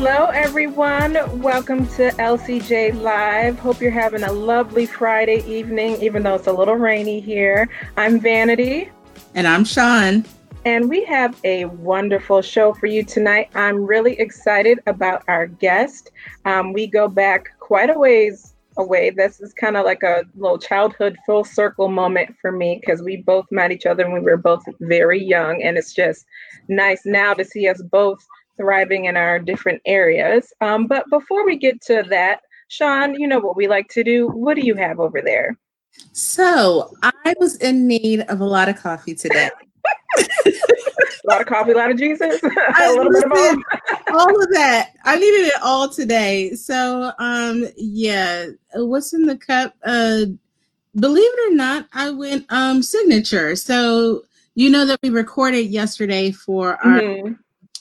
Hello, everyone. Welcome to LCJ Live. Hope you're having a lovely Friday evening, even though it's a little rainy here. I'm Vanity. And I'm Sean. And we have a wonderful show for you tonight. I'm really excited about our guest. Um, we go back quite a ways away. This is kind of like a little childhood full circle moment for me because we both met each other when we were both very young. And it's just nice now to see us both thriving in our different areas. Um, but before we get to that, Sean, you know what we like to do. What do you have over there? So I was in need of a lot of coffee today. a lot of coffee, a lot of Jesus, a little bit of all. all of that. I needed it all today. So, um, yeah, what's in the cup? Uh, believe it or not, I went um signature. So you know that we recorded yesterday for our mm-hmm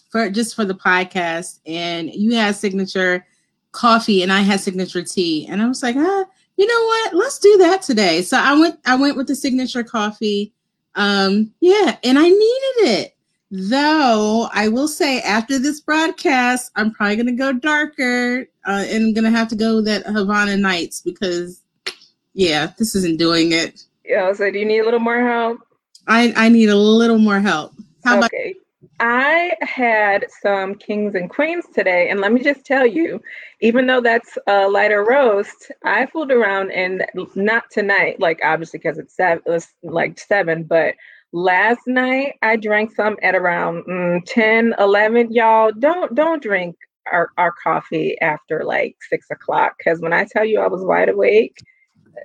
for just for the podcast, and you had signature coffee and I had signature tea, and I was like, ah, you know what? Let's do that today. So I went I went with the signature coffee. Um, yeah, and I needed it. Though I will say after this broadcast, I'm probably gonna go darker uh, and I'm gonna have to go that Havana Nights because yeah, this isn't doing it. Yeah, so do you need a little more help? I I need a little more help. How okay. about I had some kings and queens today, and let me just tell you, even though that's a lighter roast, I fooled around and not tonight, like obviously because it's seven, it's like seven, but last night I drank some at around mm, 10, 11. Y'all don't don't drink our, our coffee after like six o'clock because when I tell you I was wide awake,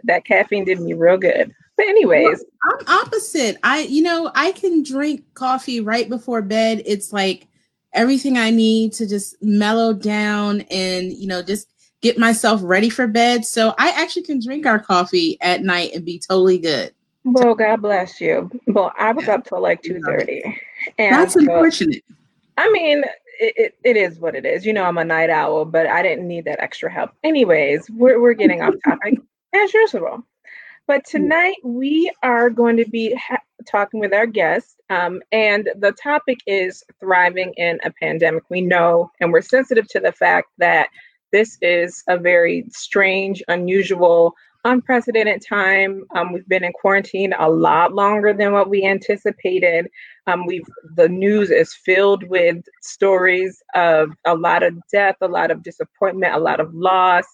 that caffeine did me real good. But anyways, well, I'm opposite. I you know, I can drink coffee right before bed. It's like everything I need to just mellow down and, you know, just get myself ready for bed. So I actually can drink our coffee at night and be totally good. Well, God bless you. Well, I was up till like two thirty, and that's unfortunate. I mean, it, it, it is what it is. You know, I'm a night owl, but I didn't need that extra help. Anyways, we're we're getting off topic as usual. But tonight we are going to be ha- talking with our guest, um, and the topic is thriving in a pandemic. We know, and we're sensitive to the fact that this is a very strange, unusual, unprecedented time. Um, we've been in quarantine a lot longer than what we anticipated. Um, we've the news is filled with stories of a lot of death, a lot of disappointment, a lot of loss.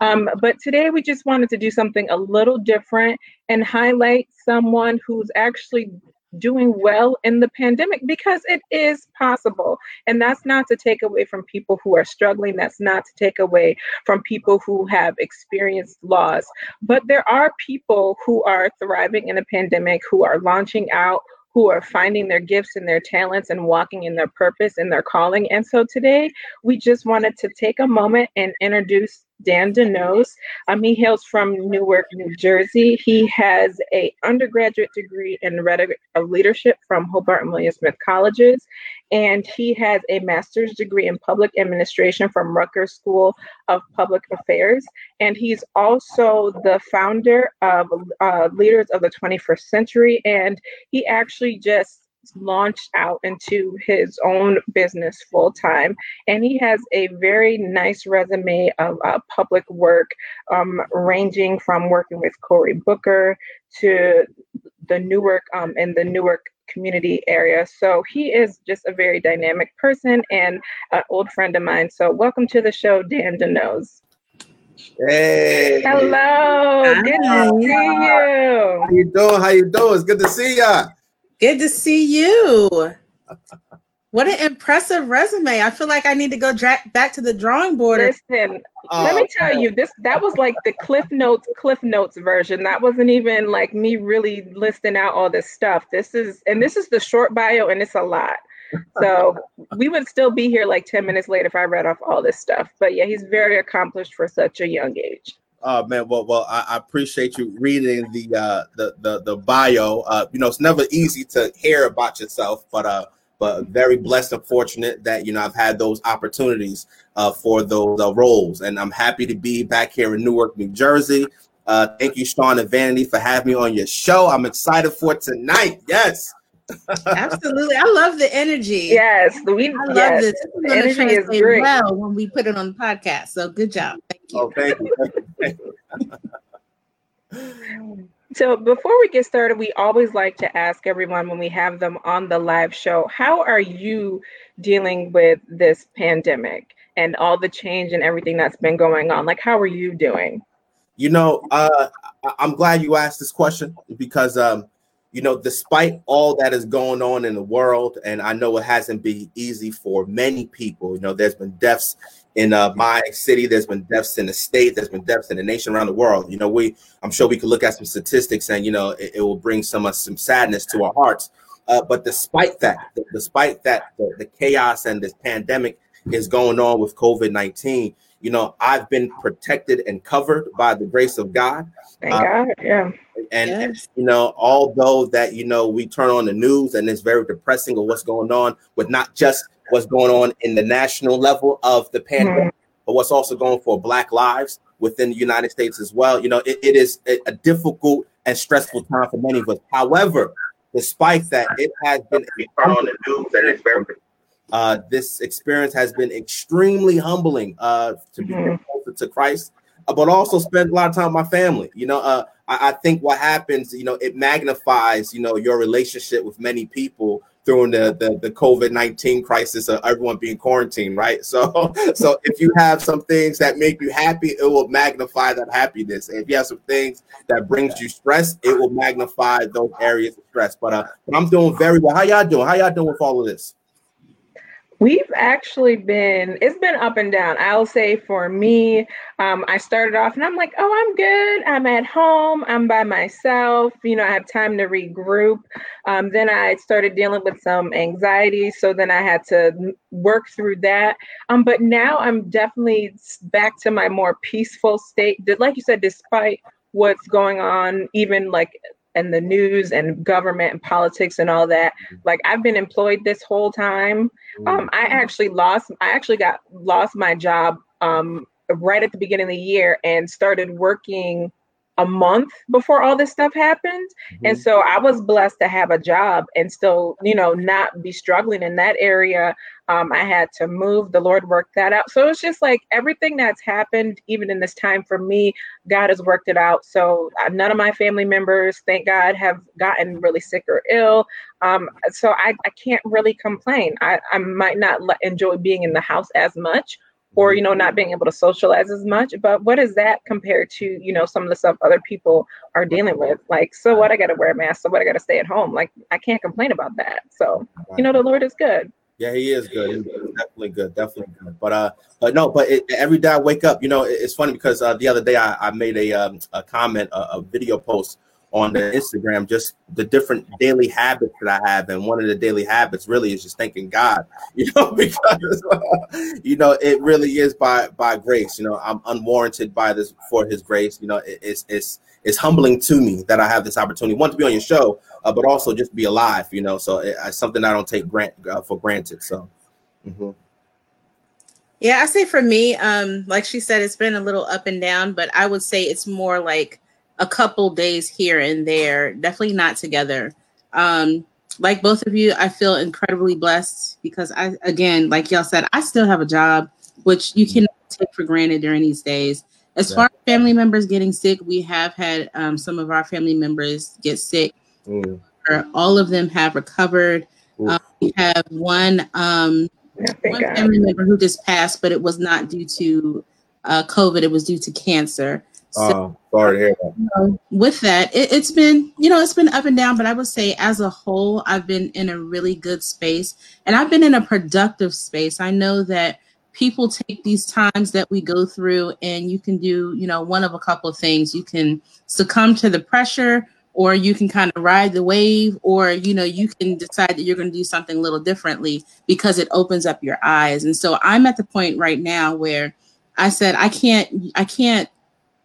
Um, but today we just wanted to do something a little different and highlight someone who's actually doing well in the pandemic because it is possible. And that's not to take away from people who are struggling. That's not to take away from people who have experienced loss. But there are people who are thriving in a pandemic, who are launching out, who are finding their gifts and their talents and walking in their purpose and their calling. And so today we just wanted to take a moment and introduce Dan DeNose. Um, he hails from Newark, New Jersey. He has a undergraduate degree in rhetoric of leadership from Hobart and William Smith Colleges, and he has a master's degree in public administration from Rutgers School of Public Affairs. And he's also the founder of uh, Leaders of the 21st Century, and he actually just launched out into his own business full time. And he has a very nice resume of uh, public work, um, ranging from working with Cory Booker to the Newark um, in the Newark community area. So he is just a very dynamic person and an old friend of mine. So welcome to the show, Dan DeNose. Hey. Hello. Hi. Good to see you. How you doing? How you doing? It's good to see ya. Good to see you. What an impressive resume. I feel like I need to go dra- back to the drawing board. Listen, oh, let me oh. tell you, this that was like the Cliff Notes, Cliff Notes version. That wasn't even like me really listing out all this stuff. This is and this is the short bio, and it's a lot. So we would still be here like 10 minutes later if I read off all this stuff. But yeah, he's very accomplished for such a young age. Oh man, well, well, I, I appreciate you reading the uh, the the the bio. Uh, you know, it's never easy to hear about yourself, but uh, but very blessed and fortunate that you know I've had those opportunities uh, for those uh, roles, and I'm happy to be back here in Newark, New Jersey. Uh, thank you, Sean and Vanity, for having me on your show. I'm excited for tonight. Yes, Absolutely. I love the energy. Yes. We, I love yes. this. The energy is great. well when we put it on the podcast. So good job. Thank you. Oh, thank you. Thank you. Thank you. So before we get started, we always like to ask everyone when we have them on the live show, how are you dealing with this pandemic and all the change and everything that's been going on? Like, how are you doing? You know, uh, I'm glad you asked this question because, um, you know, despite all that is going on in the world, and I know it hasn't been easy for many people, you know, there's been deaths in uh, my city, there's been deaths in the state, there's been deaths in the nation around the world. You know, we, I'm sure we could look at some statistics and, you know, it, it will bring some, uh, some sadness to our hearts. Uh, but despite that, despite that, the, the chaos and this pandemic is going on with COVID 19, you know, I've been protected and covered by the grace of God. Thank uh, God. Yeah. And, yes. you know, although that, you know, we turn on the news and it's very depressing of what's going on with not just what's going on in the national level of the pandemic, mm-hmm. but what's also going for Black lives within the United States as well. You know, it, it is a, a difficult and stressful time for many of us. However, despite that, it has been on the news and it's very uh, this experience has been extremely humbling uh, to be mm-hmm. closer to Christ, uh, but also spend a lot of time with my family. You know, uh, I, I, think what happens, you know, it magnifies, you know, your relationship with many people during the the, the COVID nineteen crisis of everyone being quarantined, right? So, so if you have some things that make you happy, it will magnify that happiness. And if you have some things that brings you stress, it will magnify those areas of stress. But uh, but I'm doing very well. How y'all doing? How y'all doing with all of this? We've actually been, it's been up and down. I'll say for me, um, I started off and I'm like, oh, I'm good. I'm at home. I'm by myself. You know, I have time to regroup. Um, then I started dealing with some anxiety. So then I had to work through that. Um, but now I'm definitely back to my more peaceful state. Like you said, despite what's going on, even like and the news and government and politics and all that. Mm-hmm. Like I've been employed this whole time. Um, I mm-hmm. actually lost. I actually got lost my job um, right at the beginning of the year and started working a month before all this stuff happened. Mm-hmm. And so I was blessed to have a job and still, you know, not be struggling in that area. Um, I had to move. The Lord worked that out. So it's just like everything that's happened, even in this time for me, God has worked it out. So uh, none of my family members, thank God, have gotten really sick or ill. Um, so I, I can't really complain. I, I might not enjoy being in the house as much or you know not being able to socialize as much but what is that compared to you know some of the stuff other people are dealing with like so what i gotta wear a mask so what i gotta stay at home like i can't complain about that so you know the lord is good yeah he is good he's definitely good definitely good but uh but no but it, every day i wake up you know it, it's funny because uh, the other day i, I made a, um, a comment a, a video post on the Instagram, just the different daily habits that I have. And one of the daily habits really is just thanking God, you know, because you know, it really is by by grace. You know, I'm unwarranted by this for his grace. You know, it, it's it's it's humbling to me that I have this opportunity, one to be on your show, uh, but also just be alive, you know. So it, it's something I don't take grant uh, for granted. So mm-hmm. Yeah, I say for me, um, like she said, it's been a little up and down, but I would say it's more like a couple days here and there, definitely not together. Um, like both of you, I feel incredibly blessed because I, again, like y'all said, I still have a job, which you can take for granted during these days. As yeah. far as family members getting sick, we have had um, some of our family members get sick. Mm. All of them have recovered. Um, we have one, um, one family member who just passed, but it was not due to uh, COVID, it was due to cancer. So, uh, sorry to hear that. You know, with that, it, it's been, you know, it's been up and down, but I would say as a whole, I've been in a really good space and I've been in a productive space. I know that people take these times that we go through and you can do, you know, one of a couple of things. You can succumb to the pressure or you can kind of ride the wave or you know you can decide that you're going to do something a little differently because it opens up your eyes and so i'm at the point right now where i said i can't i can't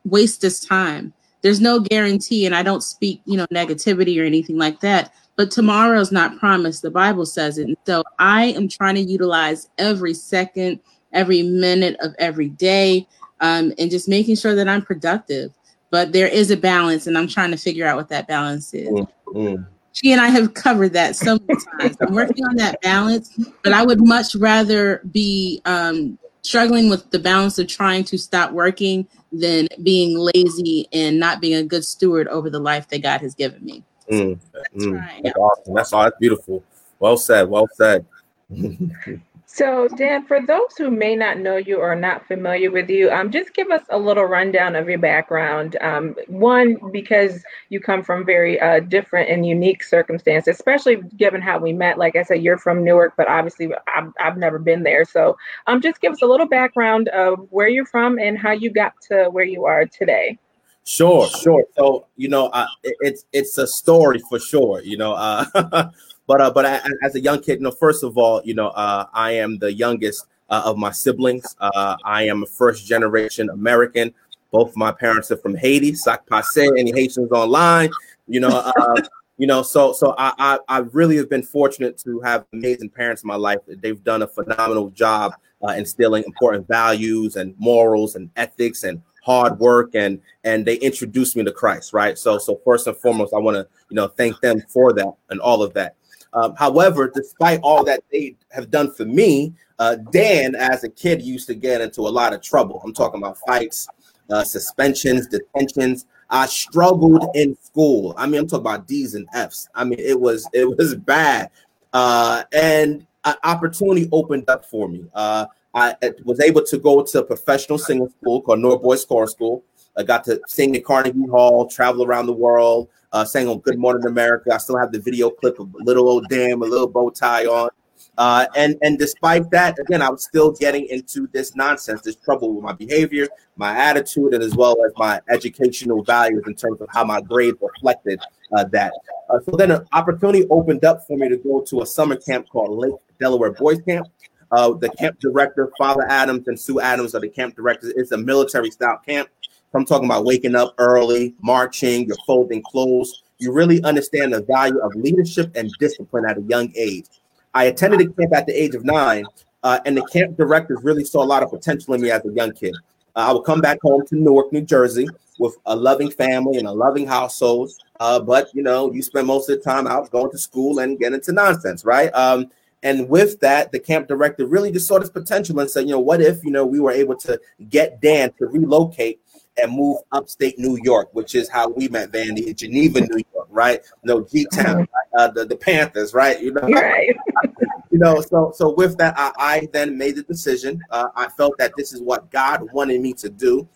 waste this time. There's no guarantee, and I don't speak, you know, negativity or anything like that. But tomorrow's not promised. The Bible says it. And so I am trying to utilize every second, every minute of every day, um, and just making sure that I'm productive. But there is a balance, and I'm trying to figure out what that balance is. Mm-hmm. she and I have covered that so many times. I'm working on that balance, but I would much rather be um, struggling with the balance of trying to stop working than being lazy and not being a good steward over the life that God has given me. Mm, that's, mm, right. that's awesome. That's all. That's beautiful. Well said. Well said. So, Dan, for those who may not know you or are not familiar with you, um, just give us a little rundown of your background. Um, one, because you come from very uh, different and unique circumstances, especially given how we met. Like I said, you're from Newark, but obviously I've, I've never been there. So, um, just give us a little background of where you're from and how you got to where you are today. Sure, sure. So, you know, it, it's it's a story for sure. You know, uh, But uh, but I, as a young kid, you know, first of all, you know, uh, I am the youngest uh, of my siblings. Uh, I am a first generation American. Both of my parents are from Haiti. Sac passe, any Haitians online, you know. Uh, you know, so so I, I, I really have been fortunate to have amazing parents in my life. They've done a phenomenal job uh, instilling important values and morals and ethics and hard work and and they introduced me to Christ, right? So so first and foremost, I want to you know thank them for that and all of that. Um, however, despite all that they have done for me, uh, Dan, as a kid, used to get into a lot of trouble. I'm talking about fights, uh, suspensions, detentions. I struggled in school. I mean, I'm talking about D's and F's. I mean, it was it was bad, uh, and an opportunity opened up for me. Uh, I was able to go to a professional singing school called Newark Boys Chorus School. I got to sing at Carnegie Hall, travel around the world, uh, sang on Good Morning America. I still have the video clip of little old Dan, a little bow tie on. Uh, and and despite that, again, I was still getting into this nonsense, this trouble with my behavior, my attitude, and as well as my educational values in terms of how my grades reflected uh, that. Uh, so then an opportunity opened up for me to go to a summer camp called Lake Delaware Boys Camp. Uh, the camp director, Father Adams and Sue Adams, are the camp directors. It's a military style camp. I'm talking about waking up early, marching, you're folding clothes. You really understand the value of leadership and discipline at a young age. I attended a camp at the age of nine, uh, and the camp directors really saw a lot of potential in me as a young kid. Uh, I would come back home to Newark, New Jersey, with a loving family and a loving household. Uh, but you know, you spend most of the time out going to school and getting into nonsense, right? Um, and with that, the camp director really just saw this potential and said, you know, what if you know we were able to get Dan to relocate and move upstate New York, which is how we met Vandy in Geneva, New York, right? No G Town, right? uh, the, the Panthers, right? You know, right. you know. So so with that, I, I then made the decision. Uh, I felt that this is what God wanted me to do.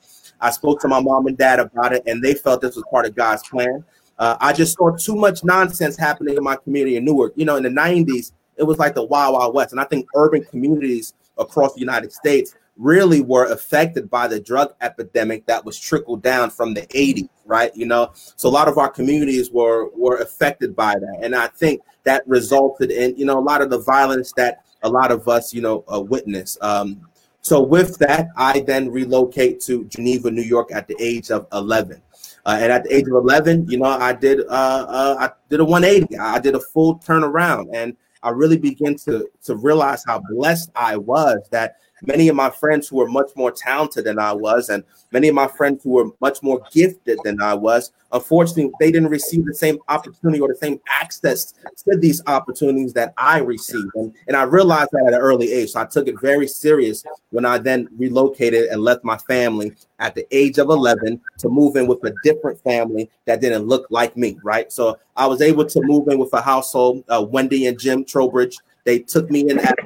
I spoke to my mom and dad about it, and they felt this was part of God's plan. Uh, I just saw too much nonsense happening in my community in Newark. You know, in the '90s, it was like the Wild Wild West, and I think urban communities across the United States really were affected by the drug epidemic that was trickled down from the 80s right? You know so a lot of our communities were were affected by that. And i think that resulted in you know a lot of the violence that a lot of us you know uh, witness um, so with that i then relocate to geneva new york at the age of 11 uh, and at the age of 11 you know i did uh, uh i did a 180 i did a full turnaround. And i really began to to realize how blessed i was that many of my friends who were much more talented than I was, and many of my friends who were much more gifted than I was, unfortunately, they didn't receive the same opportunity or the same access to these opportunities that I received. And, and I realized that at an early age. So I took it very serious when I then relocated and left my family at the age of 11 to move in with a different family that didn't look like me, right? So I was able to move in with a household, uh, Wendy and Jim Trowbridge. They took me in at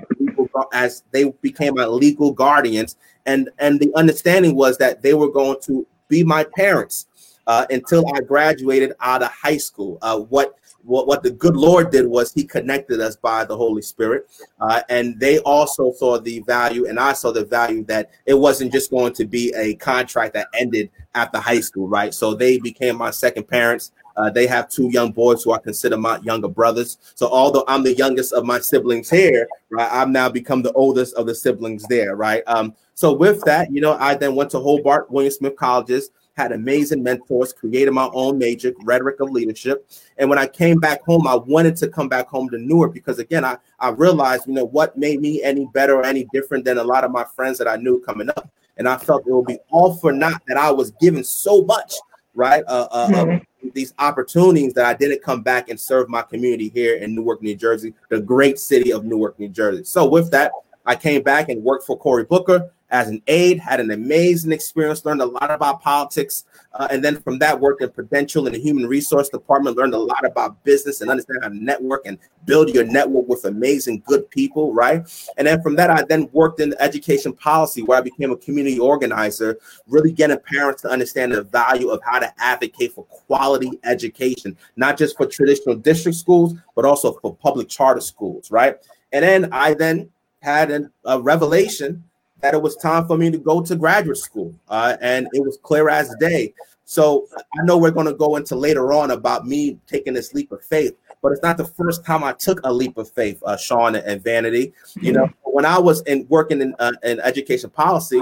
as they became my legal guardians, and and the understanding was that they were going to be my parents uh, until I graduated out of high school. Uh, what what, what the good Lord did was He connected us by the Holy Spirit, uh, and they also saw the value, and I saw the value that it wasn't just going to be a contract that ended after high school, right? So they became my second parents. Uh, they have two young boys who I consider my younger brothers. So although I'm the youngest of my siblings here, right, I've now become the oldest of the siblings there, right? Um, so with that, you know, I then went to Hobart William Smith colleges, had amazing mentors, created my own major, rhetoric of leadership. And when I came back home, I wanted to come back home to Newark because again, I, I realized, you know, what made me any better or any different than a lot of my friends that I knew coming up. And I felt it would be all for naught that I was given so much right? Uh, uh, mm-hmm. These opportunities that I didn't come back and serve my community here in Newark, New Jersey, the great city of Newark, New Jersey. So with that, I came back and worked for Cory Booker as an aide, had an amazing experience, learned a lot about politics, uh, and then from that, worked in Prudential in the Human Resource Department, learned a lot about business and understand how to network and build your network with amazing, good people, right? And then from that, I then worked in education policy where I became a community organizer, really getting parents to understand the value of how to advocate for quality education, not just for traditional district schools, but also for public charter schools, right? And then I then had an, a revelation that it was time for me to go to graduate school. Uh, and it was clear as day. So I know we're going to go into later on about me taking this leap of faith, but it's not the first time I took a leap of faith, uh, Sean and Vanity. You know, when I was in working in, uh, in education policy,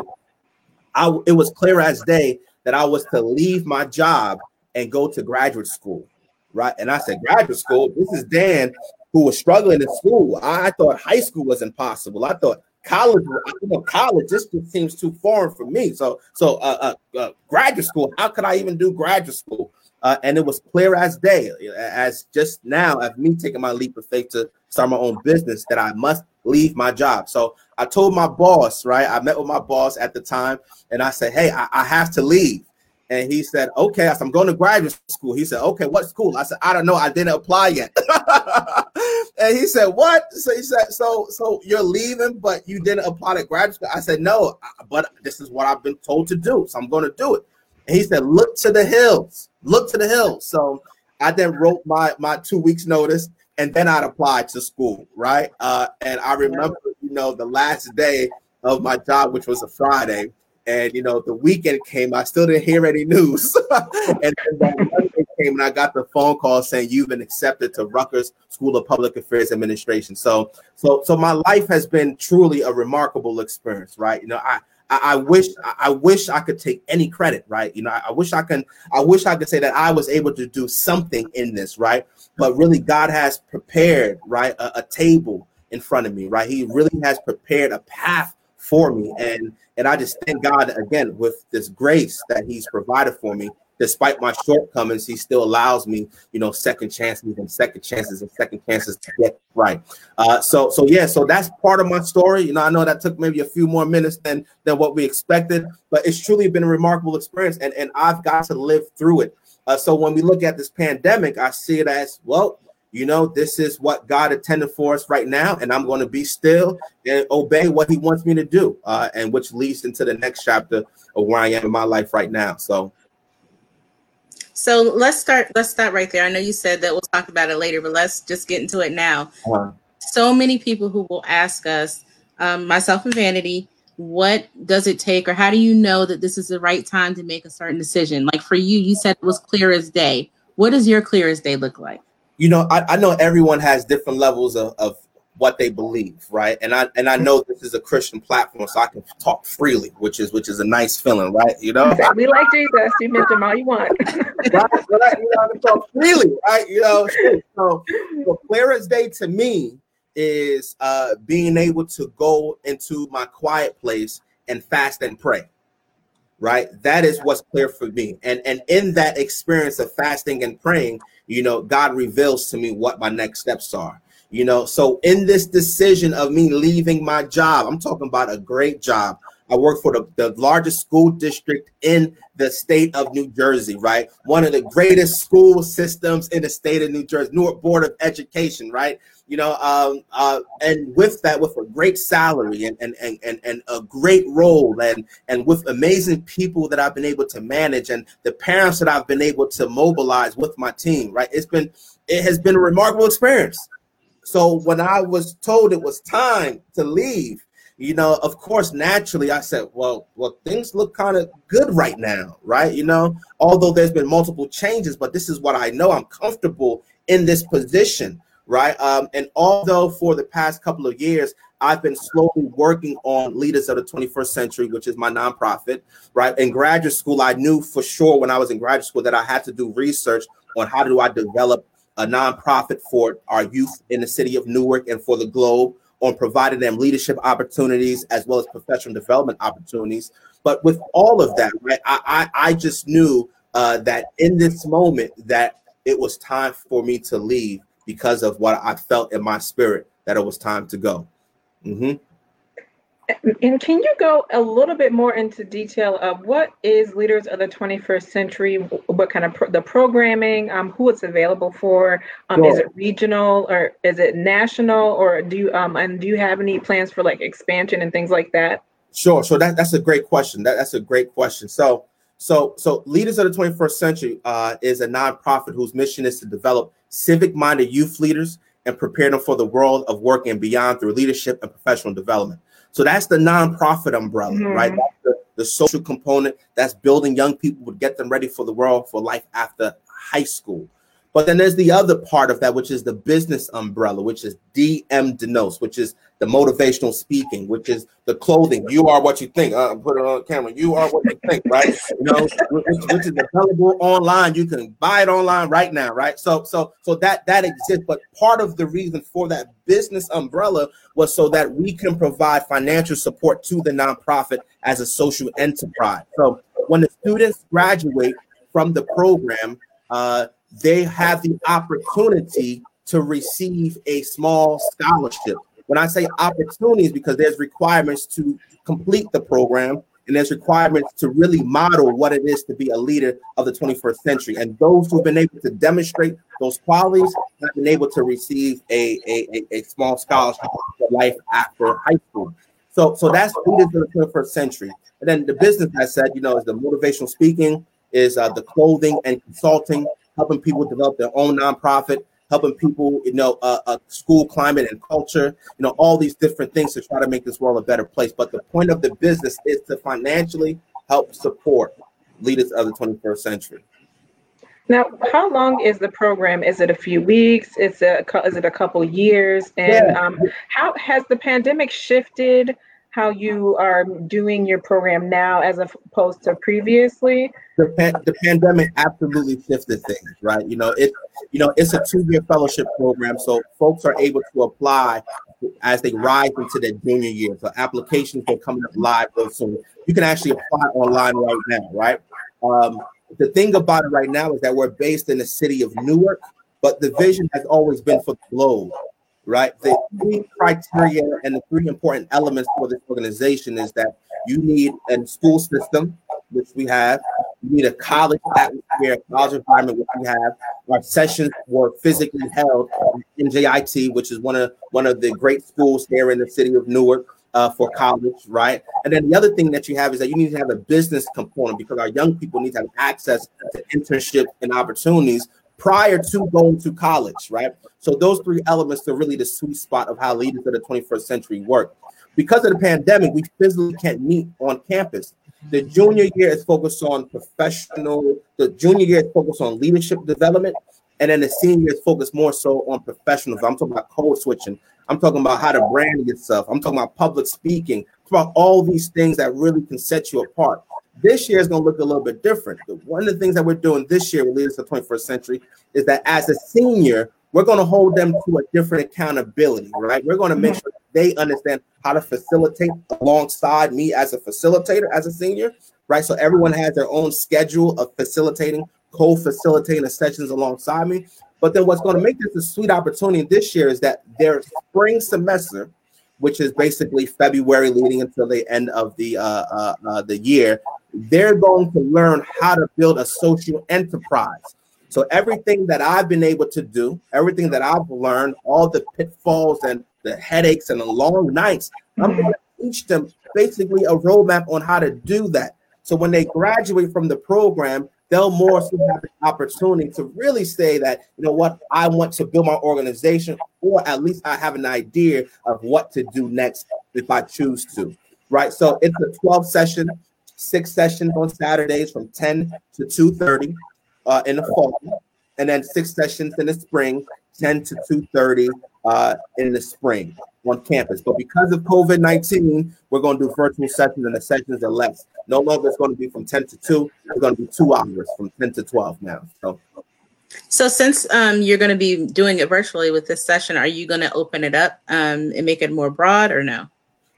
I, it was clear as day that I was to leave my job and go to graduate school, right? And I said, graduate school. This is Dan, who was struggling in school. I, I thought high school was impossible. I thought college, you know, college just seems too foreign for me. So, so uh, uh, uh, graduate school, how could I even do graduate school? Uh, and it was clear as day, as just now, as me taking my leap of faith to start my own business, that I must leave my job. So I told my boss, right? I met with my boss at the time, and I said, "Hey, I, I have to leave." And he said, okay, I said, I'm going to graduate school. He said, okay, what school? I said, I don't know. I didn't apply yet. and he said, what? So he said, so, so you're leaving, but you didn't apply to graduate school. I said, no, but this is what I've been told to do. So I'm going to do it. And he said, look to the hills, look to the hills. So I then wrote my, my two weeks notice and then I'd apply to school. Right. Uh, and I remember, you know, the last day of my job, which was a Friday, and you know, the weekend came, I still didn't hear any news. and came and I got the phone call saying you've been accepted to Rutgers School of Public Affairs Administration. So so so my life has been truly a remarkable experience, right? You know, I I, I wish I wish I could take any credit, right? You know, I, I, wish I can I wish I could say that I was able to do something in this, right? But really, God has prepared, right, a, a table in front of me, right? He really has prepared a path for me. And and I just thank God again with this grace that He's provided for me. Despite my shortcomings, He still allows me, you know, second chances and second chances and second chances to get right. Uh, so, so yeah, so that's part of my story. You know, I know that took maybe a few more minutes than than what we expected, but it's truly been a remarkable experience, and and I've got to live through it. Uh, so when we look at this pandemic, I see it as well you know, this is what God intended for us right now, and I'm going to be still and obey what He wants me to do, uh, and which leads into the next chapter of where I am in my life right now. So, so let's start. Let's start right there. I know you said that we'll talk about it later, but let's just get into it now. Uh-huh. So many people who will ask us, um, myself and Vanity, what does it take, or how do you know that this is the right time to make a certain decision? Like for you, you said it was clear as day. What does your clear as day look like? You know, I, I know everyone has different levels of, of what they believe, right? And I and I know this is a Christian platform, so I can talk freely, which is which is a nice feeling, right? You know, we like Jesus. You mention all you want. right? You know, I can talk freely, right? You know, so, so clear as day to me is uh, being able to go into my quiet place and fast and pray right that is what's clear for me and and in that experience of fasting and praying you know, God reveals to me what my next steps are. You know, so in this decision of me leaving my job, I'm talking about a great job. I work for the, the largest school district in the state of New Jersey, right? One of the greatest school systems in the state of New Jersey, Newark Board of Education, right? You know, um, uh, and with that, with a great salary and, and, and, and, and a great role and, and with amazing people that I've been able to manage and the parents that I've been able to mobilize with my team, right? It's been, it has been a remarkable experience. So when I was told it was time to leave, you know, of course, naturally, I said, well, well, things look kind of good right now, right? You know, although there's been multiple changes, but this is what I know. I'm comfortable in this position, right? Um, and although for the past couple of years, I've been slowly working on Leaders of the 21st Century, which is my nonprofit, right? In graduate school, I knew for sure when I was in graduate school that I had to do research on how do I develop a nonprofit for our youth in the city of Newark and for the globe on providing them leadership opportunities as well as professional development opportunities. But with all of that, right, I, I, I just knew uh, that in this moment that it was time for me to leave because of what I felt in my spirit that it was time to go. Mm-hmm. And can you go a little bit more into detail of what is Leaders of the 21st Century? What kind of pro- the programming? Um, who it's available for? Um, sure. Is it regional or is it national? Or do you um, and do you have any plans for like expansion and things like that? Sure. So that, that's a great question. That, that's a great question. So so so Leaders of the 21st Century uh, is a nonprofit whose mission is to develop civic-minded youth leaders and prepare them for the world of work and beyond through leadership and professional development. So that's the nonprofit umbrella, mm-hmm. right? That's the, the social component that's building young people to get them ready for the world for life after high school. But then there's the other part of that, which is the business umbrella, which is DM Denotes, which is the motivational speaking, which is the clothing. You are what you think. Uh, put it on camera. You are what you think, right? You know, which, which, is available online. You can buy it online right now, right? So, so, so that that exists. But part of the reason for that business umbrella was so that we can provide financial support to the nonprofit as a social enterprise. So, when the students graduate from the program, uh, they have the opportunity to receive a small scholarship. When I say opportunities, because there's requirements to complete the program and there's requirements to really model what it is to be a leader of the 21st century. And those who've been able to demonstrate those qualities have been able to receive a, a, a, small scholarship for life after high school. So, so that's leaders of the 21st century. And then the business I said, you know, is the motivational speaking, is uh, the clothing and consulting, helping people develop their own nonprofit, helping people, you know, uh, uh, school climate and culture, you know, all these different things to try to make this world a better place. But the point of the business is to financially help support leaders of the 21st century. Now, how long is the program? Is it a few weeks? Is it a, is it a couple years? And yeah. um, how has the pandemic shifted how you are doing your program now as opposed to previously? The, pan- the pandemic absolutely shifted things, right? You know, it you know it's a two-year fellowship program, so folks are able to apply as they rise into their junior year. So applications are coming up live soon. You can actually apply online right now, right? Um, the thing about it right now is that we're based in the city of Newark, but the vision has always been for the globe right? The three criteria and the three important elements for this organization is that you need a school system, which we have. You need a college atmosphere, college environment, which we have. Our sessions were physically held in JIT, which is one of one of the great schools here in the city of Newark. Uh, for college, right? And then the other thing that you have is that you need to have a business component because our young people need to have access to internships and opportunities prior to going to college, right? So those three elements are really the sweet spot of how leaders of the 21st century work. Because of the pandemic, we physically can't meet on campus. The junior year is focused on professional, the junior year is focused on leadership development, and then the senior is focused more so on professionals. I'm talking about code switching. I'm talking about how to brand yourself. I'm talking about public speaking. about all these things that really can set you apart. This year is going to look a little bit different. One of the things that we're doing this year with Leaders of the 21st Century is that as a senior, we're going to hold them to a different accountability, right? We're going to make sure they understand how to facilitate alongside me as a facilitator, as a senior, right? So everyone has their own schedule of facilitating, co-facilitating the sessions alongside me. But then what's going to make this a sweet opportunity this year is that their spring semester, which is basically February leading until the end of the uh, uh, uh, the year, they're going to learn how to build a social enterprise. So everything that I've been able to do, everything that I've learned, all the pitfalls and the headaches and the long nights, I'm going to teach them basically a roadmap on how to do that. So when they graduate from the program, they'll more so have the opportunity to really say that, you know what, I want to build my organization, or at least I have an idea of what to do next if I choose to. Right. So it's a 12 session six sessions on Saturdays from 10 to 2:30 uh, in the fall, and then six sessions in the spring, 10 to 2:30 uh, in the spring on campus. But because of COVID 19, we're going to do virtual sessions, and the sessions are less. No longer it's going to be from 10 to 2, it's going to be two hours from 10 to 12 now. So, so since um, you're going to be doing it virtually with this session, are you going to open it up um, and make it more broad or no?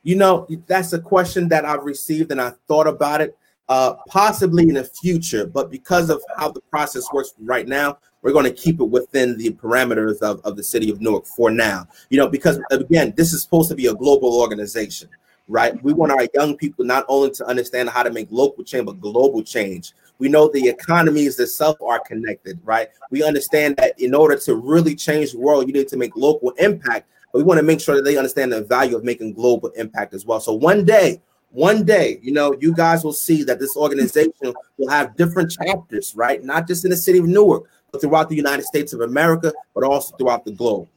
You know, that's a question that I've received and I thought about it. uh, possibly in the future, but because of how the process works right now, we're going to keep it within the parameters of, of the city of Newark for now. You know, because again, this is supposed to be a global organization, right? We want our young people not only to understand how to make local change, but global change. We know the economies itself are connected, right? We understand that in order to really change the world, you need to make local impact. But we want to make sure that they understand the value of making global impact as well. So one day one day, you know, you guys will see that this organization will have different chapters, right? Not just in the city of Newark, throughout the United States of America, but also throughout the globe.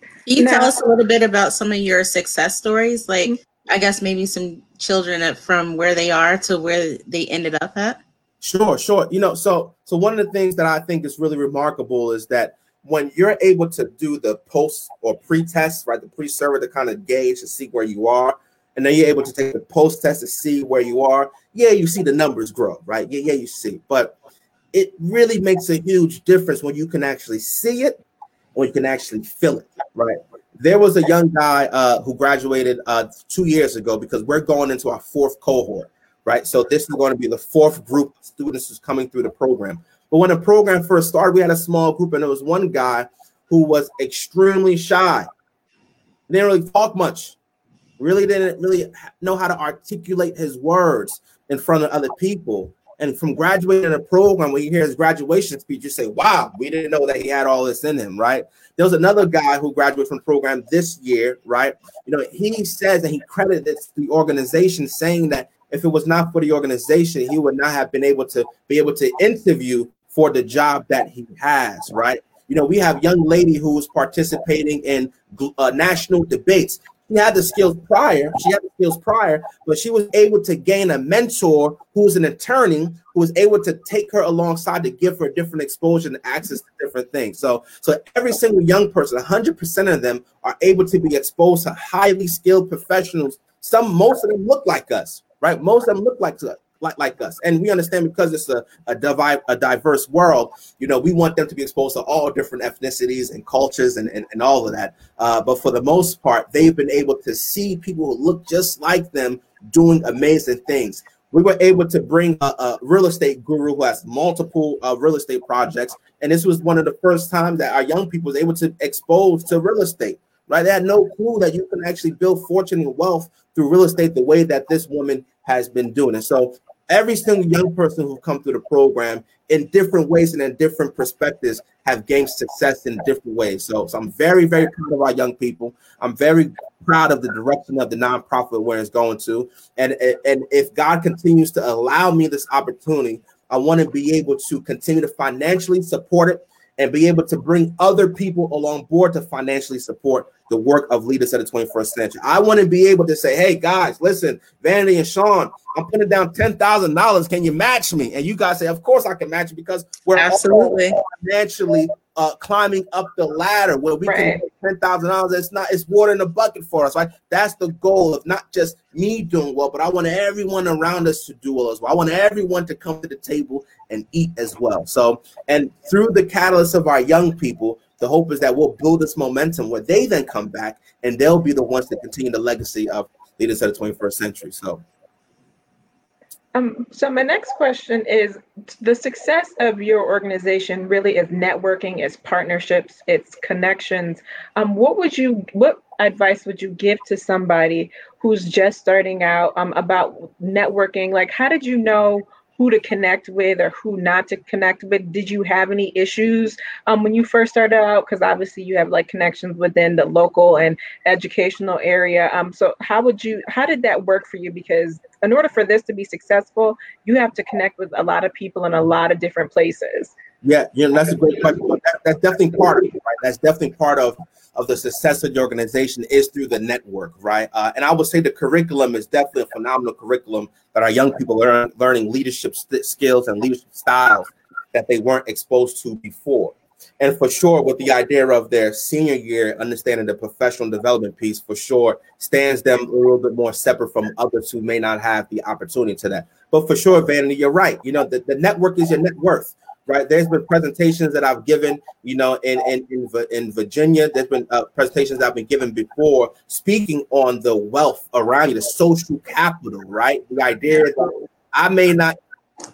Can you now, tell us a little bit about some of your success stories? Like, mm-hmm. I guess maybe some children from where they are to where they ended up at? Sure, sure. You know, so so one of the things that I think is really remarkable is that when you're able to do the post or pre-test, right, the pre-server to kind of gauge to see where you are, and then you're able to take the post test to see where you are. Yeah, you see the numbers grow, right? Yeah, yeah, you see. But it really makes a huge difference when you can actually see it, when you can actually feel it, right? There was a young guy uh, who graduated uh, two years ago because we're going into our fourth cohort, right? So this is going to be the fourth group of students who's coming through the program. But when the program first started, we had a small group, and there was one guy who was extremely shy. Didn't really talk much really didn't really know how to articulate his words in front of other people. And from graduating a program, when you hear his graduation speech, you say, wow, we didn't know that he had all this in him, right? There was another guy who graduated from the program this year, right? You know, he says that he credits the organization saying that if it was not for the organization, he would not have been able to be able to interview for the job that he has, right? You know, we have young lady who is participating in uh, national debates had the skills prior. She had the skills prior, but she was able to gain a mentor who was an attorney who was able to take her alongside to give her different exposure and access to different things. So, so every single young person, 100% of them are able to be exposed to highly skilled professionals. Some, most of them look like us, right? Most of them look like us like, like us. And we understand because it's a, a, divi- a diverse world, you know, we want them to be exposed to all different ethnicities and cultures and, and, and all of that. Uh, but for the most part, they've been able to see people who look just like them doing amazing things. We were able to bring a, a real estate guru who has multiple uh, real estate projects. And this was one of the first times that our young people was able to expose to real estate right? They had no clue that you can actually build fortune and wealth through real estate the way that this woman has been doing. And so every single young person who come through the program in different ways and in different perspectives have gained success in different ways. So, so I'm very, very proud of our young people. I'm very proud of the direction of the nonprofit where it's going to. And, and if God continues to allow me this opportunity, I want to be able to continue to financially support it and be able to bring other people along board to financially support the work of leaders of the 21st century. I want to be able to say, hey guys, listen, Vanity and Sean, I'm putting down ten thousand dollars. Can you match me? And you guys say, of course I can match you because we're absolutely financially uh, climbing up the ladder where we right. can ten thousand dollars. It's not it's water in the bucket for us, right? That's the goal of not just me doing well, but I want everyone around us to do well as well. I want everyone to come to the table and eat as well. So, and through the catalyst of our young people, the hope is that we'll build this momentum where they then come back and they'll be the ones to continue the legacy of leaders of the 21st century. So um, so my next question is the success of your organization really is networking, it's partnerships, it's connections. Um, what would you what advice would you give to somebody who's just starting out um, about networking? Like how did you know who to connect with or who not to connect with? Did you have any issues um, when you first started out? Because obviously you have like connections within the local and educational area. Um, so how would you how did that work for you? Because in order for this to be successful, you have to connect with a lot of people in a lot of different places. Yeah, yeah, that's a great question. That, that's definitely part of it, right? That's definitely part of of the success of the organization is through the network, right? Uh, and I would say the curriculum is definitely a phenomenal curriculum that our young people are learning leadership st- skills and leadership styles that they weren't exposed to before. And for sure, with the idea of their senior year, understanding the professional development piece for sure stands them a little bit more separate from others who may not have the opportunity to that. But for sure, Vanity, you're right. You know, the, the network is your net worth right? There's been presentations that I've given, you know, in in in, in Virginia. There's been uh, presentations I've been given before, speaking on the wealth around you, the social capital, right? The idea is I may not,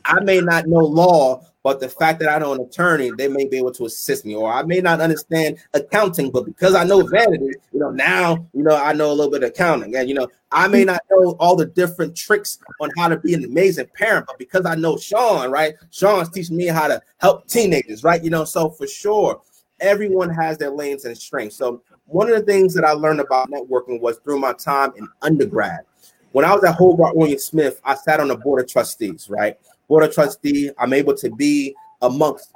I may not know law, but the fact that I know an attorney, they may be able to assist me, or I may not understand accounting, but because I know Vanity, you know, now you know I know a little bit of accounting, and you know, I may not know all the different tricks on how to be an amazing parent, but because I know Sean, right? Sean's teaching me how to help teenagers, right? You know, so for sure, everyone has their lanes and strengths. So one of the things that I learned about networking was through my time in undergrad. When I was at Hobart William Smith, I sat on the board of trustees, right? Board of trustee. I'm able to be amongst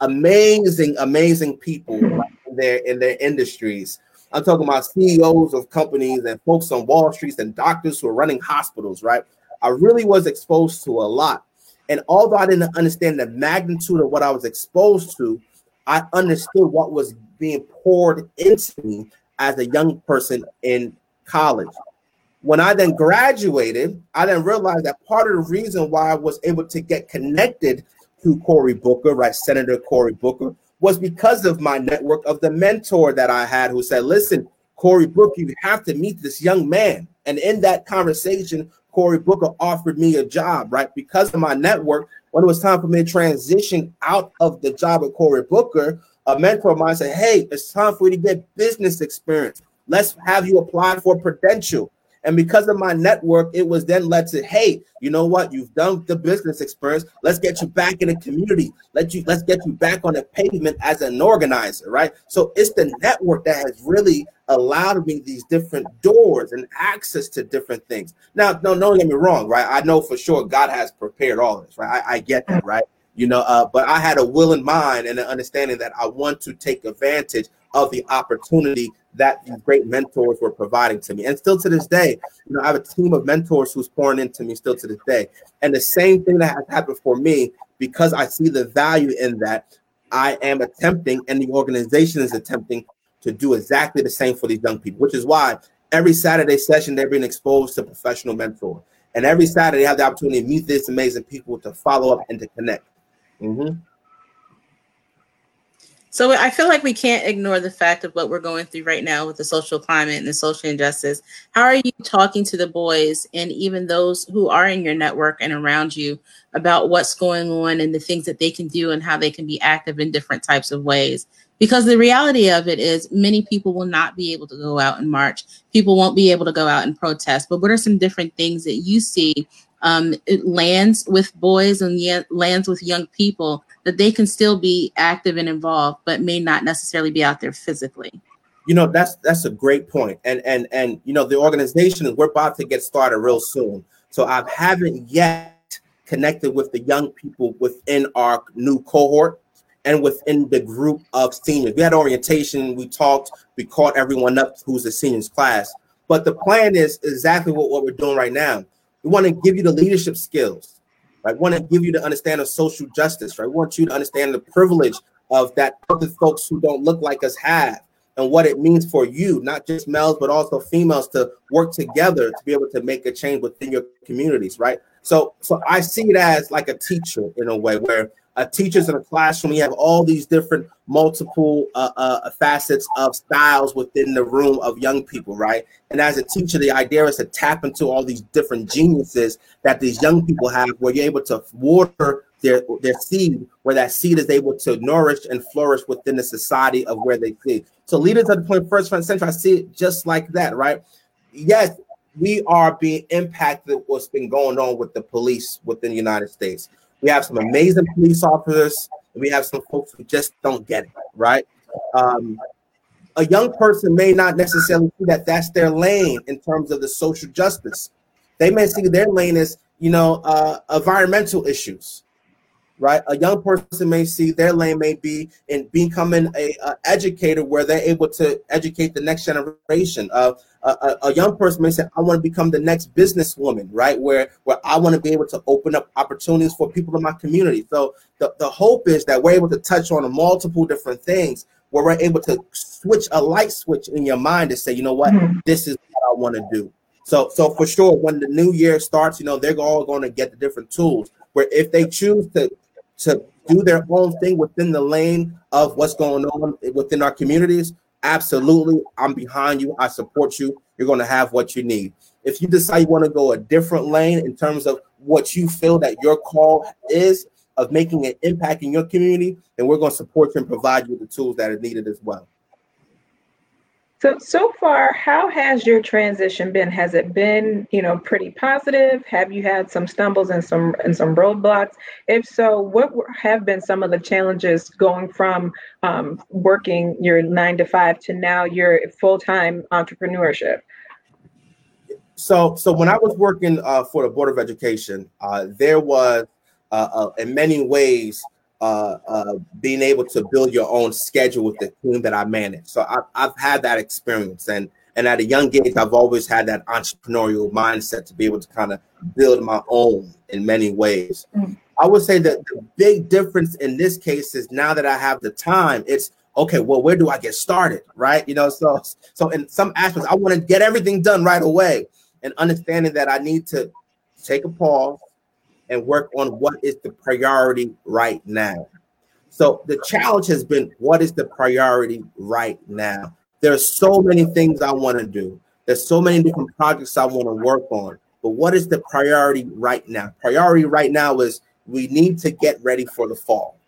amazing, amazing people in their in their industries. I'm talking about CEOs of companies and folks on Wall Street and doctors who are running hospitals, right? I really was exposed to a lot. And although I didn't understand the magnitude of what I was exposed to, I understood what was being poured into me as a young person in college when I then graduated, I then realized that part of the reason why I was able to get connected to Cory Booker, right, Senator Cory Booker, was because of my network of the mentor that I had who said, Listen, Cory Booker, you have to meet this young man. And in that conversation, Cory Booker offered me a job, right? Because of my network, when it was time for me to transition out of the job at Cory Booker, a mentor of mine said, Hey, it's time for you to get business experience. Let's have you apply for Prudential. And because of my network, it was then led to, hey, you know what? You've done the business experience. Let's get you back in the community. Let you let's get you back on the pavement as an organizer, right? So it's the network that has really allowed me these different doors and access to different things. Now, no, don't get me wrong, right? I know for sure God has prepared all this, right? I, I get that, right? You know, uh, but I had a will in mind and an understanding that I want to take advantage of the opportunity that great mentors were providing to me. And still to this day, you know, I have a team of mentors who's pouring into me still to this day. And the same thing that has happened for me, because I see the value in that, I am attempting, and the organization is attempting to do exactly the same for these young people, which is why every Saturday session they're being exposed to professional mentor. And every Saturday they have the opportunity to meet these amazing people to follow up and to connect. Mm-hmm. So I feel like we can't ignore the fact of what we're going through right now with the social climate and the social injustice. How are you talking to the boys and even those who are in your network and around you about what's going on and the things that they can do and how they can be active in different types of ways? Because the reality of it is, many people will not be able to go out and march. People won't be able to go out and protest. But what are some different things that you see um, lands with boys and lands with young people that they can still be active and involved, but may not necessarily be out there physically. You know, that's that's a great point. And and and you know, the organization we're about to get started real soon. So I haven't yet connected with the young people within our new cohort and within the group of seniors. We had orientation, we talked, we caught everyone up who's the seniors class. But the plan is exactly what, what we're doing right now. We want to give you the leadership skills right? Want to give you to understand of social justice, right? Want you to understand the privilege of that other folks who don't look like us have and what it means for you, not just males, but also females to work together to be able to make a change within your communities, right? So, so I see it as like a teacher in a way where uh, teachers in a classroom, you have all these different multiple uh, uh, facets of styles within the room of young people, right? And as a teacher, the idea is to tap into all these different geniuses that these young people have, where you're able to water their their seed, where that seed is able to nourish and flourish within the society of where they see. So, leaders of the 21st century, I see it just like that, right? Yes, we are being impacted. What's been going on with the police within the United States? We have some amazing police officers. And we have some folks who just don't get it, right? Um, a young person may not necessarily see that that's their lane in terms of the social justice. They may see their lane as, you know, uh, environmental issues, right? A young person may see their lane may be in becoming a, a educator where they're able to educate the next generation. Uh, a, a, young person may say, I want to become the next businesswoman, right? Where where I want to be able to open up opportunities for people in my community. So the, the hope is that we're able to touch on multiple different things where we're able to switch a light switch in your mind to say, you know what, mm-hmm. this is what I want to do. So so for sure, when the new year starts, you know, they're all going to get the different tools where if they choose to to do their own thing within the lane of what's going on within our communities, absolutely, I'm behind you. I support you. You're going to have what you need. If you decide you want to go a different lane in terms of what you feel that your call is of making an impact in your community, then we're going to support you and provide you with the tools that are needed as well. So so far, how has your transition been? Has it been, you know, pretty positive? Have you had some stumbles and some and some roadblocks? If so, what have been some of the challenges going from um, working your nine to five to now your full time entrepreneurship? So so when I was working uh, for the Board of Education, uh, there was uh, uh in many ways uh, uh, being able to build your own schedule with the team that I manage. So I, I've had that experience, and and at a young age, I've always had that entrepreneurial mindset to be able to kind of build my own in many ways. Mm-hmm. I would say that the big difference in this case is now that I have the time, it's okay. Well, where do I get started, right? You know, so so in some aspects, I want to get everything done right away, and understanding that I need to take a pause, and work on what is the priority right now. So the challenge has been what is the priority right now? There's so many things I want to do. There's so many different projects I want to work on. But what is the priority right now? Priority right now is we need to get ready for the fall.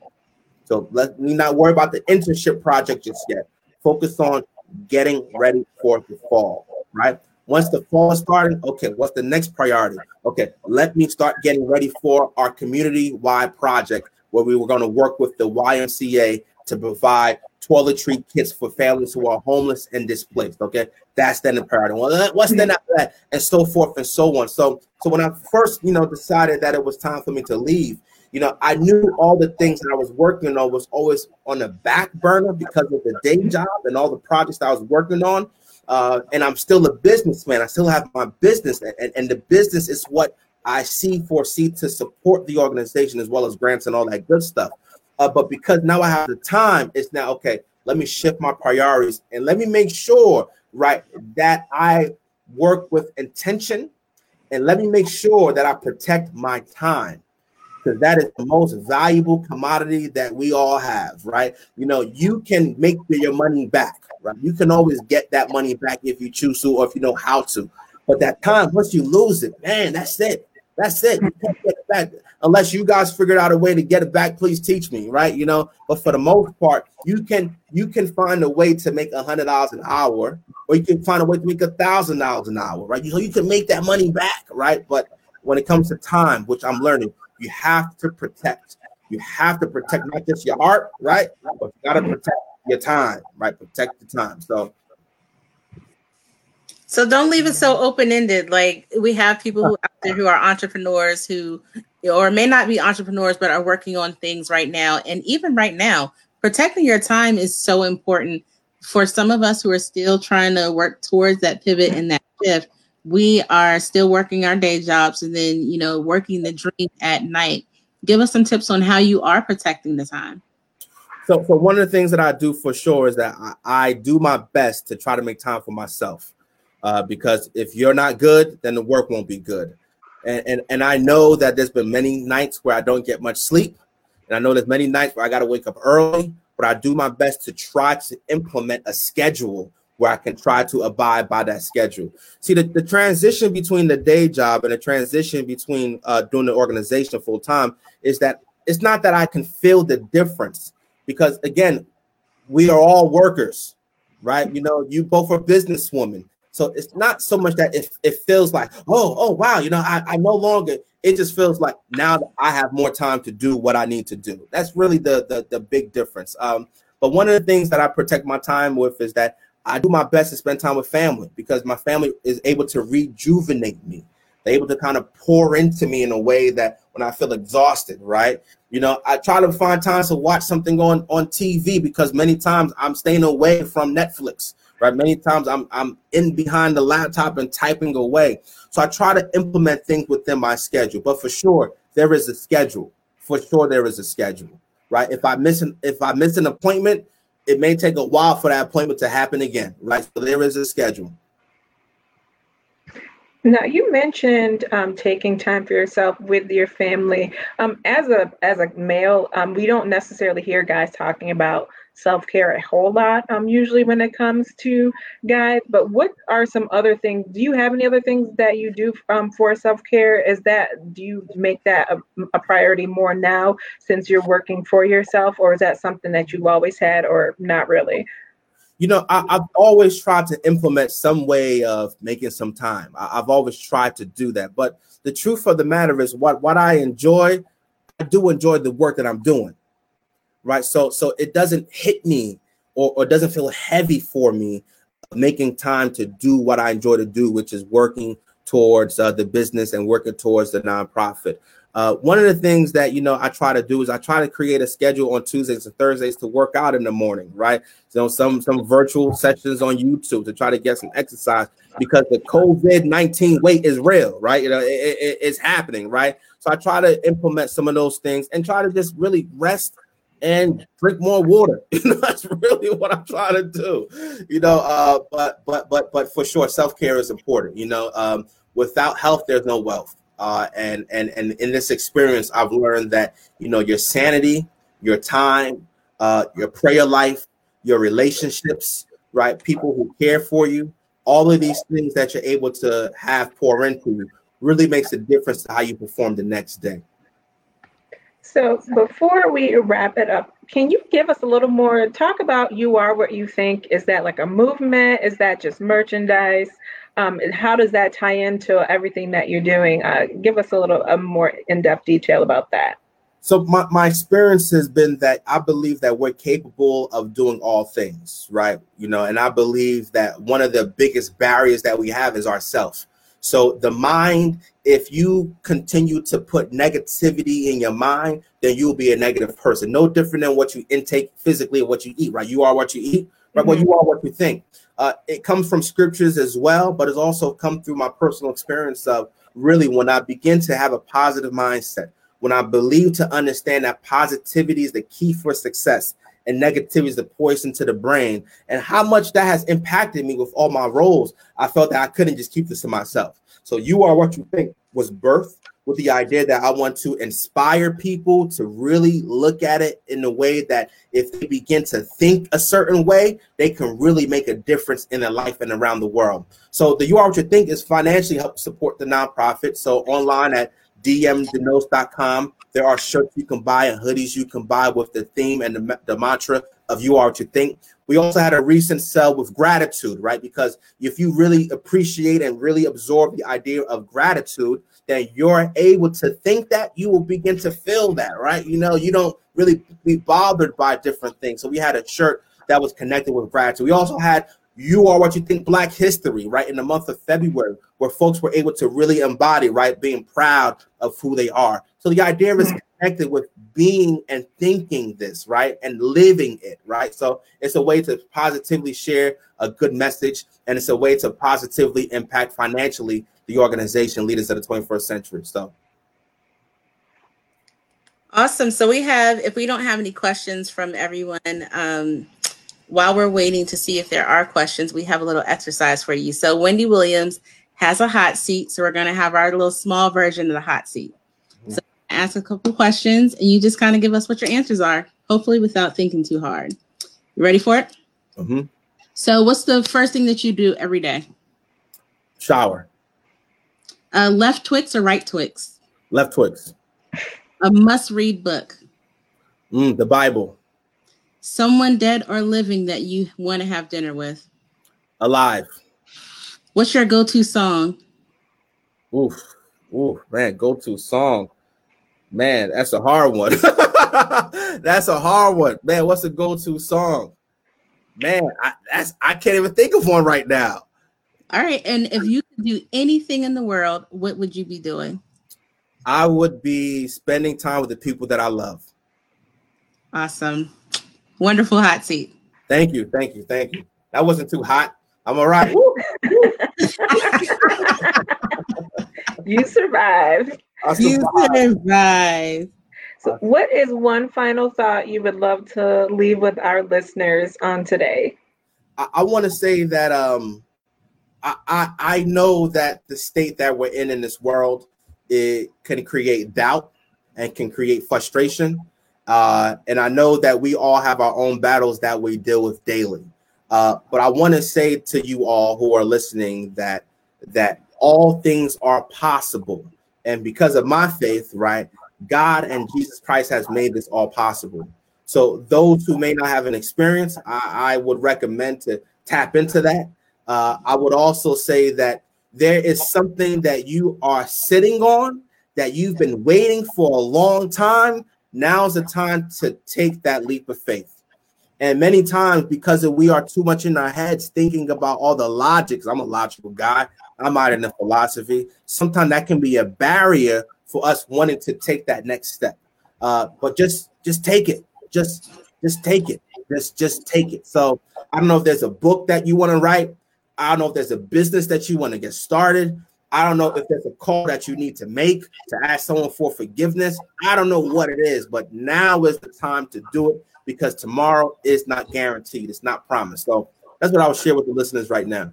So let me not worry about the internship project just yet. Focus on getting ready for the fall, right? Once the fall is starting, okay, what's the next priority? Okay, let me start getting ready for our community-wide project where we were going to work with the YMCA to provide toiletry kits for families who are homeless and displaced. Okay, that's then the priority. Well, what's then after that, and so forth and so on. So, so when I first, you know, decided that it was time for me to leave, you know, I knew all the things that I was working on was always on the back burner because of the day job and all the projects I was working on uh, and I'm still a businessman. I still have my business, and, and the business is what I see foresee to support the organization as well as grants and all that good stuff. Uh, but because now I have the time, it's now okay. Let me shift my priorities and let me make sure, right, that I work with intention, and let me make sure that I protect my time because that is the most valuable commodity that we all have, right? You know, you can make your money back, right? You can always get that money back if you choose to or if you know how to. But that time, once you lose it, man, that's it. That's it. You can't get it back unless you guys figured out a way to get it back. Please teach me, right? You know. But for the most part, you can you can find a way to make a hundred dollars an hour, or you can find a way to make a thousand dollars an hour, right? You know, you can make that money back, right? But when it comes to time, which I'm learning, you have to protect. You have to protect not just your heart, right? But you got to protect your time, right? Protect the time. So, so don't leave it so open ended. Like we have people who out there who are entrepreneurs who, or may not be entrepreneurs, but are working on things right now. And even right now, protecting your time is so important for some of us who are still trying to work towards that pivot and that shift we are still working our day jobs and then you know working the dream at night. Give us some tips on how you are protecting the time. So, so one of the things that i do for sure is that i, I do my best to try to make time for myself uh, because if you're not good then the work won't be good. And, and and i know that there's been many nights where i don't get much sleep and i know there's many nights where i got to wake up early but i do my best to try to implement a schedule where I can try to abide by that schedule. See, the, the transition between the day job and the transition between uh, doing the organization full time is that it's not that I can feel the difference because, again, we are all workers, right? You know, you both are businesswomen. So it's not so much that it, it feels like, oh, oh, wow, you know, I, I no longer, it just feels like now I have more time to do what I need to do. That's really the the, the big difference. Um, but one of the things that I protect my time with is that I do my best to spend time with family because my family is able to rejuvenate me. They're able to kind of pour into me in a way that when I feel exhausted, right? You know, I try to find time to watch something on on TV because many times I'm staying away from Netflix, right? Many times I'm I'm in behind the laptop and typing away. So I try to implement things within my schedule. But for sure, there is a schedule. For sure, there is a schedule, right? If I miss an if I miss an appointment, it may take a while for that appointment to happen again, right? So there is a schedule. Now you mentioned um, taking time for yourself with your family. Um, as a as a male, um, we don't necessarily hear guys talking about self care a whole lot. Um, usually when it comes to guys, but what are some other things? Do you have any other things that you do um, for self care? Is that do you make that a, a priority more now since you're working for yourself, or is that something that you've always had, or not really? you know, I, have always tried to implement some way of making some time. I, have always tried to do that. But the truth of the matter is, what what I enjoy, I do enjoy the work that I'm doing, right? So so it doesn't hit me or, or doesn't feel heavy for me making time to do what I enjoy to do, which is working towards uh, the business and working towards the nonprofit. Uh, one of the things that you know I try to do is I try to create a schedule on Tuesdays and Thursdays to work out in the morning, right? So some some virtual sessions on YouTube to try to get some exercise because the COVID nineteen weight is real, right? You know, it, it, it's happening, right? So I try to implement some of those things and try to just really rest and drink more water. That's really what I'm trying to do. You know, uh, but but but but for sure, self care is important. You know, um, without health, there's no wealth uh, and and and in this experience, I've learned that you know your sanity, your time, uh, your prayer life, your relationships, right? People who care for you, all of these things that you're able to have pour into really makes a difference to how you perform the next day. So before we wrap it up, can you give us a little more talk about you are what you think? Is that like a movement? Is that just merchandise? Um, how does that tie into everything that you're doing? Uh, give us a little a more in-depth detail about that. So my, my experience has been that I believe that we're capable of doing all things, right? You know, and I believe that one of the biggest barriers that we have is ourself. So the mind, if you continue to put negativity in your mind, then you'll be a negative person. No different than what you intake physically or what you eat, right? You are what you eat, right? Mm-hmm. Well, you are what you think. Uh, it comes from scriptures as well, but it's also come through my personal experience of really when I begin to have a positive mindset, when I believe to understand that positivity is the key for success and negativity is the poison to the brain, and how much that has impacted me with all my roles, I felt that I couldn't just keep this to myself. So, you are what you think was birth with the idea that I want to inspire people to really look at it in a way that if they begin to think a certain way, they can really make a difference in their life and around the world. So the You Are What You Think is financially help support the nonprofit. So online at dmdenos.com, there are shirts you can buy and hoodies you can buy with the theme and the, the mantra of You Are What You Think. We also had a recent sell with gratitude, right? Because if you really appreciate and really absorb the idea of gratitude, then you're able to think that, you will begin to feel that, right? You know, you don't really be bothered by different things. So we had a shirt that was connected with gratitude. We also had you are what you think black history right in the month of february where folks were able to really embody right being proud of who they are so the idea is connected with being and thinking this right and living it right so it's a way to positively share a good message and it's a way to positively impact financially the organization leaders of the 21st century. So awesome. So we have, if we don't have any questions from everyone, um, while we're waiting to see if there are questions, we have a little exercise for you. So Wendy Williams has a hot seat. So we're going to have our little small version of the hot seat. So ask a couple questions and you just kind of give us what your answers are, hopefully without thinking too hard. You ready for it? Mm-hmm. So what's the first thing that you do every day? Shower. Uh, left Twix or right Twix? Left Twix. A must read book. Mm, the Bible. Someone dead or living that you want to have dinner with? Alive. What's your go to song? Oof. Oof, man, go to song. Man, that's a hard one. that's a hard one. Man, what's a go to song? Man, I, that's I can't even think of one right now. All right. And if you could do anything in the world, what would you be doing? I would be spending time with the people that I love. Awesome. Wonderful hot seat. Thank you. Thank you. Thank you. That wasn't too hot. I'm all right. you survived. You survived. So, what is one final thought you would love to leave with our listeners on today? I, I want to say that um, I, I I know that the state that we're in in this world it can create doubt and can create frustration. Uh, and I know that we all have our own battles that we deal with daily. Uh, but I want to say to you all who are listening that that all things are possible, and because of my faith, right, God and Jesus Christ has made this all possible. So those who may not have an experience, I, I would recommend to tap into that. Uh, I would also say that there is something that you are sitting on that you've been waiting for a long time. Now's the time to take that leap of faith. And many times, because we are too much in our heads thinking about all the logics, I'm a logical guy, I'm out in the philosophy. Sometimes that can be a barrier for us wanting to take that next step. Uh, but just just take it. Just just take it. Just just take it. So I don't know if there's a book that you want to write. I don't know if there's a business that you want to get started. I don't know if there's a call that you need to make to ask someone for forgiveness. I don't know what it is, but now is the time to do it because tomorrow is not guaranteed. It's not promised. So that's what I will share with the listeners right now.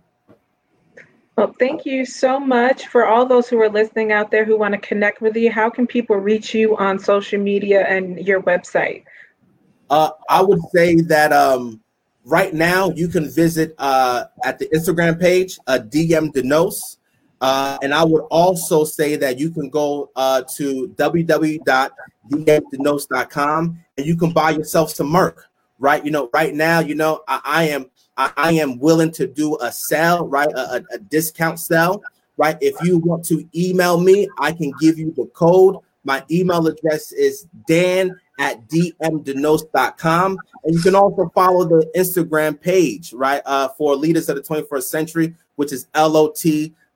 Well, thank you so much for all those who are listening out there who want to connect with you. How can people reach you on social media and your website? Uh, I would say that um, right now you can visit uh, at the Instagram page, uh, DM Denos. Uh, and I would also say that you can go uh, to www.dmdenos.com and you can buy yourself some Merc, right? You know, right now, you know, I, I am I, I, am willing to do a sale, right? A, a, a discount sale, right? If you want to email me, I can give you the code. My email address is dan at dmdenos.com. And you can also follow the Instagram page, right, uh, for Leaders of the 21st Century, which is LOT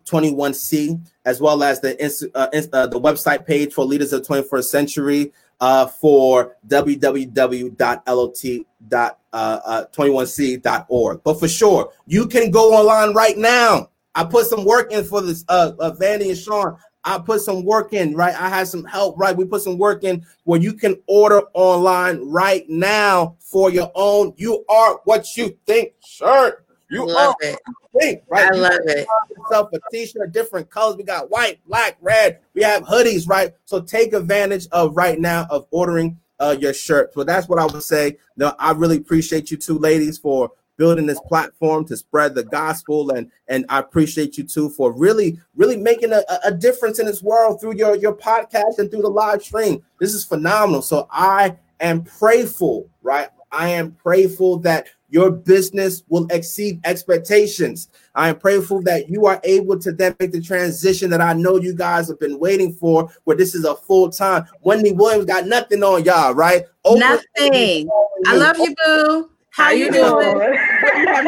21C, as well as the uh, uh, the website page for Leaders of the 21st Century uh, for www.lot.21c.org. Uh, but for sure, you can go online right now. I put some work in for this, uh, uh, Vandy and Sean. I put some work in, right? I had some help, right? We put some work in where you can order online right now for your own. You are what you think shirt. You love it. Think, right? I you love it. Yourself a t-shirt, different colors. We got white, black, red. We have hoodies, right? So take advantage of right now of ordering uh, your shirt. So that's what I would say. No, I really appreciate you two ladies for building this platform to spread the gospel and and I appreciate you too for really really making a, a difference in this world through your your podcast and through the live stream. This is phenomenal. So I am prayerful, right? I am prayerful that your business will exceed expectations. I am prayerful that you are able to then make the transition that I know you guys have been waiting for, where this is a full time. Wendy Williams got nothing on y'all, right? Over nothing. I love you, boo. How, How you doing? doing? you, know,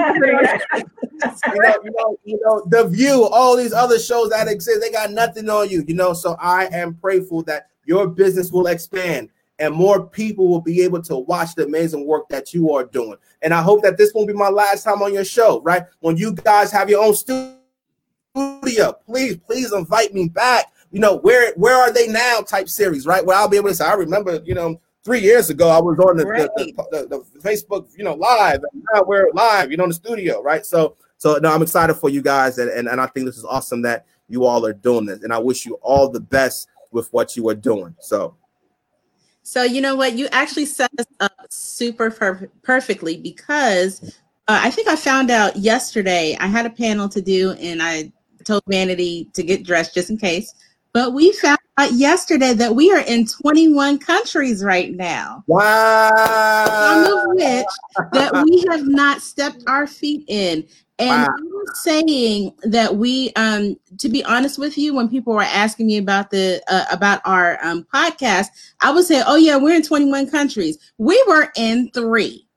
you, know, you know, the view, all these other shows that exist, they got nothing on you, you know. So I am prayerful that your business will expand and more people will be able to watch the amazing work that you are doing. And I hope that this won't be my last time on your show, right? When you guys have your own studio, please, please invite me back. You know, where where are they now type series, right? Where I'll be able to say, I remember, you know, three years ago I was on the, right. the, the, the, Facebook, you know, live, and now we're live, you know, in the studio, right? So so no, I'm excited for you guys, and, and, and I think this is awesome that you all are doing this. And I wish you all the best with what you are doing. So so you know what? You actually set us up super per- perfectly because uh, I think I found out yesterday. I had a panel to do, and I told Vanity to get dressed just in case. But we found out yesterday that we are in 21 countries right now. Wow! Some of which that we have not stepped our feet in. And wow. saying that we, um, to be honest with you, when people were asking me about the uh, about our um, podcast, I would say, "Oh yeah, we're in 21 countries. We were in three.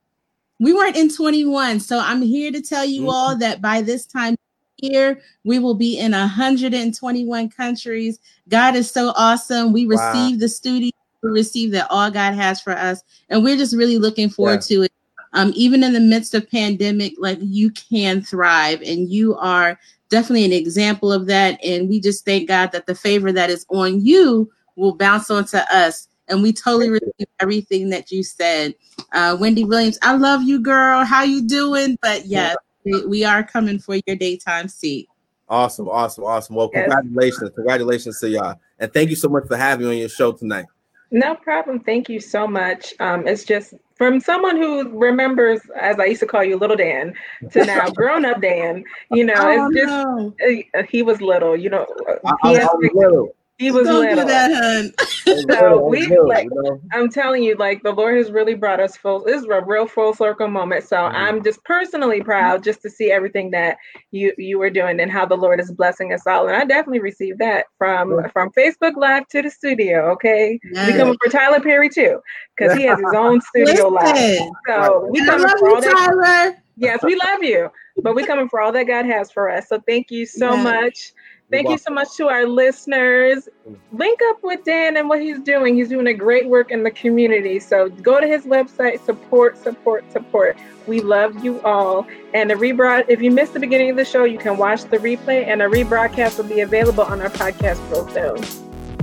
We weren't in 21." So I'm here to tell you mm-hmm. all that by this time here, we will be in 121 countries. God is so awesome. We wow. received the studio, we receive that all God has for us, and we're just really looking forward yeah. to it um, even in the midst of pandemic, like you can thrive, and you are definitely an example of that. And we just thank God that the favor that is on you will bounce onto us. And we totally receive everything that you said. Uh, Wendy Williams, I love you, girl. How you doing? But yes, we, we are coming for your daytime seat. Awesome, awesome, awesome. Well, yes. congratulations, congratulations to y'all, and thank you so much for having me on your show tonight. No problem. Thank you so much. Um, it's just from someone who remembers, as I used to call you, little Dan, to now grown up Dan. You know, oh, it's just no. uh, he was little. You know, I, I, I was little. He was Don't little. Do that, hun. so we like I'm telling you, like the Lord has really brought us full. This is a real full circle moment. So mm-hmm. I'm just personally proud just to see everything that you you were doing and how the Lord is blessing us all. And I definitely received that from yeah. from Facebook Live to the studio. Okay, yes. we coming for Tyler Perry too because he has his own studio live. So we coming for all that. Tyler. Yes, we love you, but we coming for all that God has for us. So thank you so yes. much. Thank you so much to our listeners. Link up with Dan and what he's doing. He's doing a great work in the community. So go to his website, support, support, support. We love you all. And the rebroad, if you missed the beginning of the show, you can watch the replay, and a rebroadcast will be available on our podcast profile.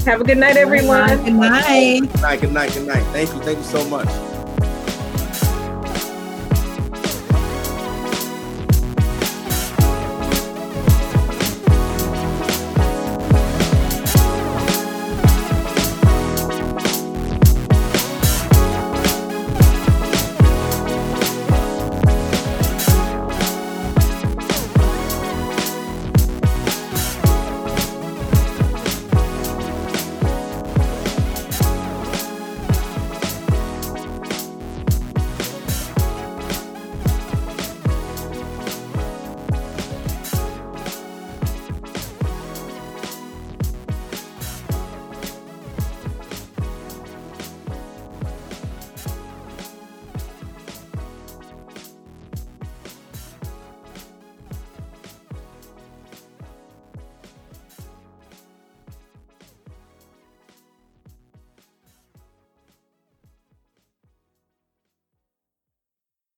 Have a good night, everyone. Good night. Good night. Good night. Good night. Thank you. Thank you so much.